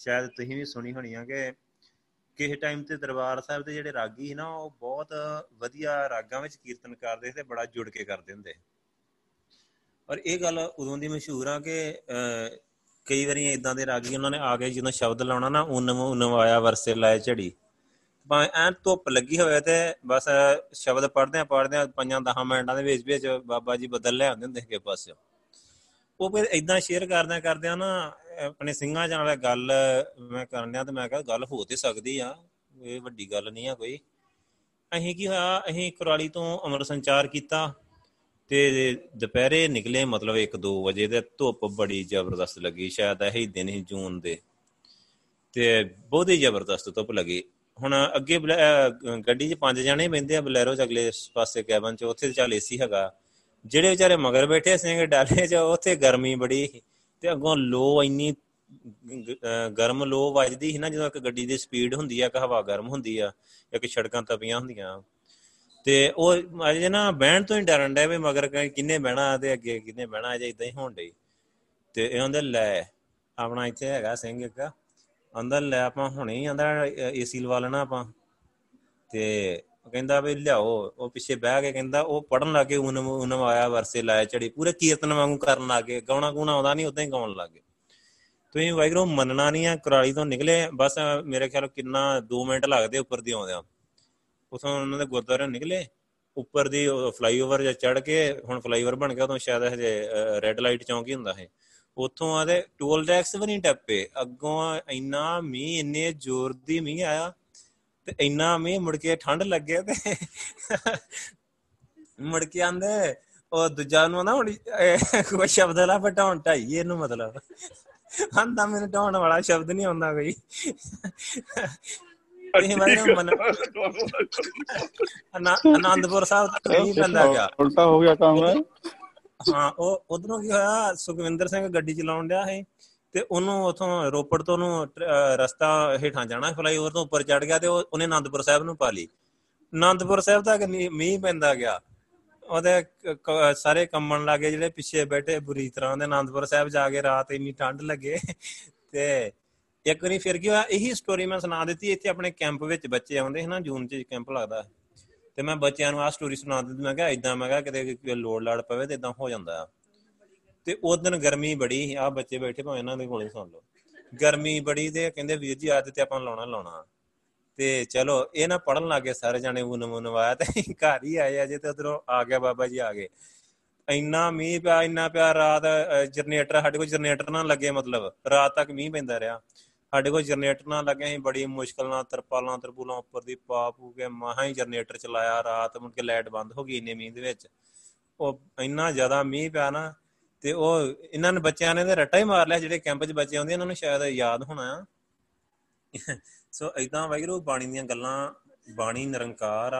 ਸ਼ਾਇਦ ਤੁਸੀਂ ਵੀ ਸੁਣੀ ਹੋਣੀ ਆ ਕਿ ਕਿਸੇ ਟਾਈਮ ਤੇ ਦਰਬਾਰ ਸਾਹਿਬ ਦੇ ਜਿਹੜੇ ਰਾਗੀ ਸੀ ਨਾ, ਉਹ ਬਹੁਤ ਵਧੀਆ ਰਾਗਾਂ ਵਿੱਚ ਕੀਰਤਨ ਕਰਦੇ ਤੇ ਬੜਾ ਜੁੜ ਕੇ ਕਰਦੇ ਹੁੰਦੇ ਔਰ ਇਹ ਗੱਲ ਉਦੋਂ ਦੀ ਮਸ਼ਹੂਰ ਆ ਕਿ ਕਈ ਵਾਰੀ ਇਦਾਂ ਦੇ ਰਾਗੀ ਉਹਨਾਂ ਨੇ ਆ ਕੇ ਜਦੋਂ ਸ਼ਬਦ ਲਾਉਣਾ ਨਾ ਉਨਮ ਉਨਵਾਇਆ ਵਰਸੇ ਲਾਏ ਝੜੀ। ਭਾਵੇਂ ਐਨ ਧੁੱਪ ਲੱਗੀ ਹੋਵੇ ਤੇ ਬਸ ਸ਼ਬਦ ਪੜ੍ਹਦੇ ਆ ਪੜ੍ਹਦੇ ਆ ਪੰਜਾਂ 10 ਮਿੰਟਾਂ ਦੇ ਵਿੱਚ ਵਿੱਚ ਬਾਬਾ ਜੀ ਬਦਲ ਲੈ ਆਉਂਦੇ ਹੁੰਦੇ ਕਿ ਪਾਸੇ ਉਹ ਫਿਰ ਇਦਾਂ ਸ਼ੇਅਰ ਕਰਦਿਆਂ ਕਰਦਿਆਂ ਨਾ ਆਪਣੇ ਸਿੰਘਾਂ ਨਾਲ ਗੱਲ ਮੈਂ ਕਰਨਿਆ ਤੇ ਮੈਂ ਕਿਹਾ ਗੱਲ ਹੋ ਤੇ ਸਕਦੀ ਆ, ਇਹ ਵੱਡੀ ਗੱਲ ਨਹੀਂ ਆ ਕੋਈ। ਅਸੀਂ ਕੀ ਹੋਇਆ, ਅਸੀਂ ਕੁਰਾਲੀ ਤੋਂ ਅਮਰ ਸੰਚਾਰ ਕੀਤਾ ਤੇ ਦੁਪਹਿਰੇ ਨਿਕਲੇ ਮਤਲਬ 1-2 ਵਜੇ ਤੇ ਧੁੱਪ ਬੜੀ ਜ਼ਬਰਦਸਤ ਲੱਗੀ, ਸ਼ਾਇਦ ਇਹੀ ਦਿਨ ਹੀ ਜੂਨ ਦੇ। ਤੇ ਬਹੁਤ ਹੀ ਜ਼ਬਰਦਸਤ ਧੁੱਪ ਲੱਗੀ। ਹੁਣ ਅੱਗੇ ਗੱਡੀ 'ਚ ਪੰਜ ਜਾਣੇ ਬੈੰਦੇ ਆ ਬਲੈਰੋ 'ਚ, ਅਗਲੇ ਪਾਸੇ ਕੈਬਨ 'ਚ, ਉੱਥੇ ਚੱਲ ਏਸੀ ਹੈਗਾ। ਜਿਹੜੇ ਵਿਚਾਰੇ ਮਗਰ ਬੈਠੇ ਸਿੰਘ ਡਾਲੇ 'ਚ, ਉੱਥੇ ਗਰਮੀ ਬੜੀ ਤੇ ਅੱਗੋਂ ਲੋ ਇੰਨੀ ਗਰਮ ਲੋ ਵੱਜਦੀ ਸੀ ਨਾ, ਜਦੋਂ ਇੱਕ ਗੱਡੀ ਦੀ ਸਪੀਡ ਹੁੰਦੀ ਆ, ਇੱਕ ਹਵਾ ਗਰਮ ਹੁੰਦੀ ਆ, ਇੱਕ ਛੜਕਾਂ ਤਪੀਆਂ ਹੁੰਦੀਆਂ। ਤੇ ਉਹ ਅਜੇ ਨਾ ਬਹਿਣ ਤੋਂ ਹੀ ਡਰਨ ਡਿਆ ਵੀ ਮਗਰ ਕਿੰਨੇ ਬਹਿਣਾ ਤੇ ਅੱਗੇ ਕਿੰਨੇ ਬਹਿਣਾ, ਅਜੇ ਇਦਾਂ ਹੀ ਹੋਣ ਡਈ। ਤੇ ਇਹ ਹੁੰਦੇ ਲੈ, ਆਪਣਾ ਇੱਥੇ ਹੈਗਾ ਸਿੰਘ ਇੱਕ। ਅੰਦਰ ਲੈ, ਆਪਾਂ ਹੁਣੇ ਹੀ ਆਂਦਾ ਏਸੀ ਲਵਾ ਲੈਣਾ ਆਪਾਂ। ਤੇ ਕਹਿੰਦਾ ਵੀ ਲਿਆਓ, ਉਹ ਪਿੱਛੇ ਬਹਿ ਕੇ ਕਹਿੰਦਾ, ਉਹ ਪੜਨ ਲੱਗੇ ਉਨਮ ਉਨਮ ਆਇਆ ਵਰਸੇ ਲਾਇਆ ਚੜੀ ਪੂਰੇ ਕੀਰਤਨ ਵਾਂਗੂ ਕਰਨ ਲੱਗੇ, ਗਾਉਣਾ ਗੂਣਾ ਆਉਂਦਾ ਨਹੀਂ ਉਦਾਂ ਹੀ ਗਾਉਣ ਲੱਗੇ। ਤੁਸੀਂ ਵਾਹਿਗੁਰੂ ਮੰਨਣਾ ਨਹੀਂ ਆ, ਕੁਰਾਲੀ ਤੋਂ ਨਿਕਲੇ, ਬਸ ਮੇਰੇ ਖਿਆਲ ਕਿੰਨਾ 2 ਮਿੰਟ ਲੱਗਦੇ ਉੱਪਰ ਦੀ ਆਉਂਦਿਆਂ। ਉਥੋਂ ਉਹਨਾਂ ਦੇ ਗੁਰਦੁਆਰੇ ਨਿਕਲੇ, ਉੱਪਰ ਦੀ ਫਲਾਈਓਵਰ ਜਾਂ ਚੜ ਕੇ, ਹੁਣ ਫਲਾਈਓਵਰ ਬਣ ਗਿਆ, ਉਦੋਂ ਸ਼ਾਇਦ ਹਜੇ ਰੈੱਡ ਲਾਈਟ ਚੌਂਕ ਹੀ ਹੁੰਦਾ ਹੈ ਉਥੋਂ ਆਦੇ ਟੋਲ ਟੈਕਸ ਵੀ ਨਹੀਂ ਟੱਪੇ, ਅੱਗੋਂ ਇੰਨਾ ਮੀਂਹ, ਇੰਨੇ ਜ਼ੋਰ ਦੀ ਮੀਂਹ ਆਇਆ ਤੇ ਇੰਨਾ ਮੀਂਹ ਮੁੜ ਕੇ ਠੰਡ ਲੱਗੇ ਤੇ ਮੁੜ ਕੇ ਆਂਦੇ ਉਹ ਦੂਜਾ ਨੂੰ ਨਾ ਹੁਣ ਕੋਈ ਸ਼ਬਦ ਲਾ ਪਟਾਉਣ ਢਾਈ ਇਹਨੂੰ ਮਤਲਬ। ਆਂਦਾ ਮੈਨੂੰ ਢਾਉਣ ਵਾਲਾ ਸ਼ਬਦ ਨਹੀਂ ਆਉਂਦਾ ਕੋਈ। ਇਹ ਮੈਨੂੰ ਮਨ ਆਨੰਦਪੁਰ ਸਾਹਿਬ ਨਹੀਂ ਪੈਂਦਾ ਗਿਆ ਉਲਟਾ ਹੋ ਗਿਆ ਕੰਮ। ਹਾਂ ਉਹ ਉਧਰੋਂ ਕੀ ਹੋਇਆ ਸੁਖਵਿੰਦਰ ਸਿੰਘ ਗੱਡੀ ਚਲਾਉਣ ਡਿਆ ਸੀ। ਤੇ ਉਹਨੂੰ ਉਥੋਂ ਰੋਪੜ ਤੋਂ ਉਹਨੂੰ ਰਸਤਾ ਹੇਠਾਂ ਜਾਣਾ, ਫਲਾਈਓਵਰ ਤੋਂ ਉੱਪਰ ਚੜ ਗਿਆ ਤੇ ਉਹਨੇ ਆਨੰਦਪੁਰ ਸਾਹਿਬ ਨੂੰ ਪਾ ਲਈ ਆਨੰਦਪੁਰ ਸਾਹਿਬ ਤੱਕ ਮੀਂਹ ਪੈਂਦਾ ਗਿਆ, ਉਹਦੇ ਸਾਰੇ ਕੰਮਣ ਲੱਗੇ ਜਿਹੜੇ ਪਿੱਛੇ ਬੈਠੇ ਬੁਰੀ ਤਰ੍ਹਾਂ ਦੇ ਆਨੰਦਪੁਰ ਸਾਹਿਬ ਜਾ ਕੇ ਰਾਤ ਇੰਨੀ ਠੰਡ ਲੱਗੇ। ਤੇ ਇੱਕ ਵਾਰੀ ਫਿਰ ਕੀ ਹੋਇਆ, ਇਹੀ ਸਟੋਰੀ ਮੈਂ ਸੁਣਾ ਦਿੱਤੀ, ਇੱਥੇ ਆਪਣੇ ਕੈਂਪ ਵਿੱਚ ਬੱਚੇ ਆਉਂਦੇ ਹਨ, ਜੂਨ ਚ ਕੈਂਪ ਲੱਗਦਾ। ਤੇ ਮੈਂ ਬੱਚਿਆਂ ਨੂੰ ਆਹ ਸਟੋਰੀ ਸੁਣਾ ਦਿੱਤੀ, ਮੈਂ ਕਿਹਾ ਇਦਾਂ ਮੈਂ ਕਿਹਾ ਕਿਤੇ ਲੋੜ ਲਾੜ ਪਵੇ ਤੇ ਇਦਾਂ ਹੋ ਜਾਂਦਾ ਆ। ਤੇ ਉਸ ਦਿਨ ਗਰਮੀ ਬੜੀ ਸੀ। ਆ ਬੱਚੇ ਬੈਠੇ ਭਾਵੇਂ ਇਹਨਾਂ ਦੇ ਕੋਲੇ ਸੁਣ ਲਓ। ਗਰਮੀ ਬੜੀ ਤੇ ਕਹਿੰਦੇ ਵੀਰ ਜੀ ਆਦਤ ਤੇ ਆਪਾਂ ਲਾਉਣਾ ਲਾਉਣਾ। ਤੇ ਚਲੋ, ਇਹ ਨਾ ਪੜਨ ਲੱਗੇ ਸਾਰੇ ਜਾਣੇ ਉਹ ਨਵਾਇਆ ਤੇ ਘਰ ਹੀ ਆਏ ਅਜੇ ਤੇ ਉਧਰੋਂ ਆ ਗਿਆ ਬਾਬਾ ਜੀ ਆ ਗਏ। ਇੰਨਾ ਮੀਂਹ ਪਿਆ, ਇੰਨਾ ਪਿਆ, ਰਾਤ ਜਨਰੇਟਰ, ਸਾਡੇ ਕੋਲ ਜਨਰੇਟਰ ਨਾ ਲੱਗੇ ਮਤਲਬ, ਰਾਤ ਤੱਕ ਮੀਂਹ ਪੈਂਦਾ ਰਿਹਾ। ਸਾਡੇ ਕੋਲ ਜਨਰੇਟਰ ਨਾ ਲੱਗੇ, ਅਸੀਂ ਬੜੀ ਮੁਸ਼ਕਲ ਨਾਲ ਤਰਪਾਲਾਂ ਤਰਪੂਲਾਂ ਉੱਪਰ ਦੀ ਪਾ ਪੂ ਕੇ ਮਹਾ ਹੀ ਜਨਰੇਟਰ ਚਲਾਇਆ। ਰਾਤ ਮੁੜ ਕੇ ਲਾਈਟ ਬੰਦ ਹੋ ਗਈ ਇੰਨੇ ਮੀਂਹ ਦੇ ਵਿੱਚ। ਉਹ ਇੰਨਾ ਜ਼ਿਆਦਾ ਮੀਂਹ ਪਿਆ ਨਾ ਤੇ ਉਹ ਇਹਨਾਂ ਨੇ ਬੱਚਿਆਂ ਨੇ ਤੇ ਰੱਟਾ ਹੀ ਮਾਰ ਲਿਆ, ਜਿਹੜੇ ਕੈਂਪ 'ਚ ਬੱਚੇ ਆਉਂਦੇ, ਇਹਨਾਂ ਨੂੰ ਸ਼ਾਇਦ ਯਾਦ ਹੋਣਾ। ਆ ਸੋ ਇਦਾਂ ਵੈਗਰੂ ਬਾਣੀ ਦੀਆਂ ਗੱਲਾਂ, ਬਾਣੀ ਨਿਰੰਕਾਰ ਆ।